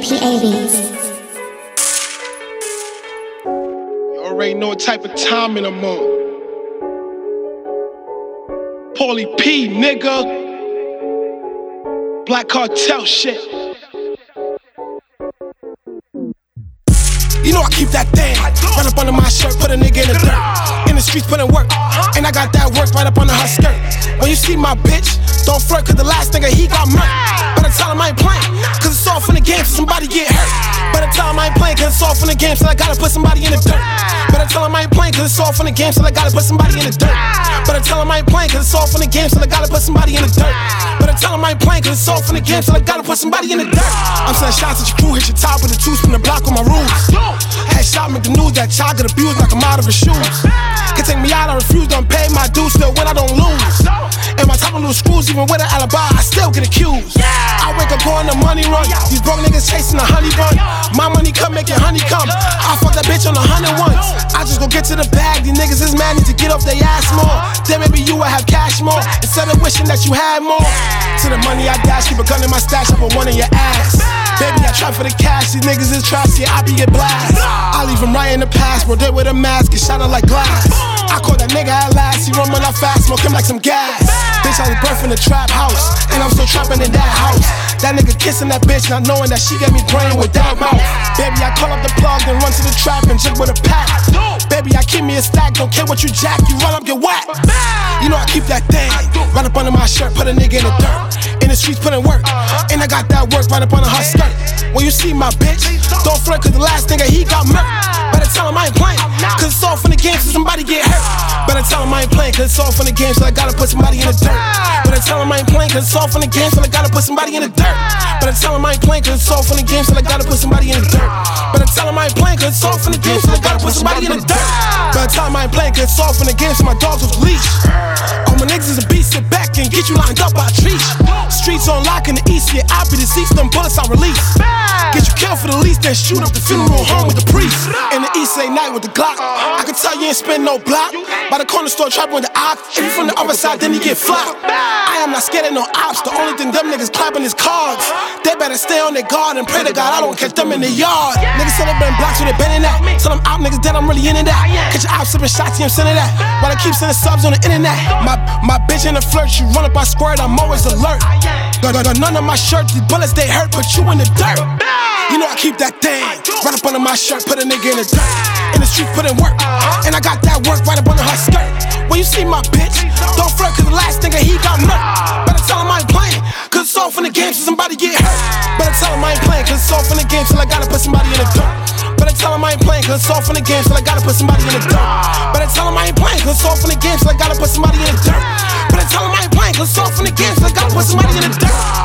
PABs. You already know what type of time in a month. Paulie P, nigga. Black cartel shit. You know I keep that thing right up under my shirt, put a nigga in the dirt. In the streets putting work, and I got that work right up under her skirt. When you see my bitch, don't flirt, cause the last nigga he got murked. Better tell him I ain't playing, cause it's all from the game, somebody get hurt. Better tell him I ain't playing, cause it's all from the game, so I gotta put somebody in the dirt. Better tell him I ain't playing, cause it's all from the game, so I gotta put somebody in the dirt. Better tell him I ain't playing, cause it's all from the game, so I gotta put somebody in the dirt. Better tell him I ain't playing, cause it's all from the game, so I gotta put somebody in the dirt. I'm sending shots at your crew, hit your top with a two spin the block on my rules. Headshot make the news that child get abused like I'm out of his shoes. Can take me out, I refuse, don't pay my dues, still win, I don't lose. And my top of loose screws, even with an alibi, I still get accused. I wake up going the money run. These broke niggas chasing the honey bun. My money come making honey come. I fuck that bitch on the hundred ones. I just go get to the bag. These niggas is mad, need to get off their ass more. Then maybe you will have cash more. Instead of wishing that you had more. To the money I dash, keep a gun in my stash, I put one in your ass. Baby, I try for the cash, these niggas is trash, yeah, I be a blast. I leave him right in the past, bro, they with a mask, shot out like glass. I caught that nigga at last, he run out fast, smoke him like some gas. Bitch, I was birth in the trap house, and I'm still trapping in that house. That nigga kissing that bitch, not knowing that she gave me brain with that mouth. Baby, I call up the plug, then run to the trap and jig with a pack. Baby, I keep me a stack, don't care what you jack, you run up, get whacked. You know I keep that thing right up under my shirt, put a nigga in the dirt. In the streets putting work, and I got that work right up under her skirt. When you see my bitch, don't flirt, cause the last nigga he got murked. Better tell him I ain't playing, cause it's all from the game, so somebody get hurt. Better tell him I ain't playing, cause it's all from the game, so I gotta put somebody in the dirt. Better tell him I ain't playing, cause it's all from the game, so I gotta put somebody in the dirt. Better tell him I ain't playing, cause it's all from the game, so I gotta put somebody in the dirt. Better tell him I ain't playing, cause it's all from the game, so I gotta put somebody in the dirt. Better tell him I ain't playing, cause it's all from the game, so my dogs with leash. All my niggas is a beast, sit back and get you lined up by trees. Streets on lock in the east, yeah, I be deceased, them bullets I release. Killed for the least, then shoot up the funeral home with the priest. In the east, late night with the Glock. I can tell you ain't spend no block. By the corner store, trapping with the ox. If you from the other side, then you get flopped. I am not scared of no ops. The only thing them niggas clapping is cards. They better stay on their guard and pray to God I don't catch them in the yard. Niggas said they been blocks where they been in that. Tell them op niggas that I'm really in it that. Catch your ops sipping shots, yeah, I'm sending that. While I keep sending subs on the internet. My my bitch in the flirt, she run up, I squirt, I'm always alert. None of my shirts, these bullets they hurt, put you in the dirt. You know I keep that thing right up under my shirt, put a nigga in the dirt. In the street putting work, and I got that work right up under her skirt. When you see my bitch, don't flirt, cause the last nigga he got murked. Better tell him I ain't playing, cause it's all from the game, so somebody get hurt. Better tell him I ain't playing, cause it's all from the game, so I gotta put somebody in the dirt. Better tell him I ain't playing, cause it's all from the game, so I gotta put somebody in the dirt. Better tell him I ain't playing, cause it's all from the game, so I gotta put somebody in the dirt. Better tell him I ain't playing, cause it's all from the game, so I gotta put somebody in the dirt.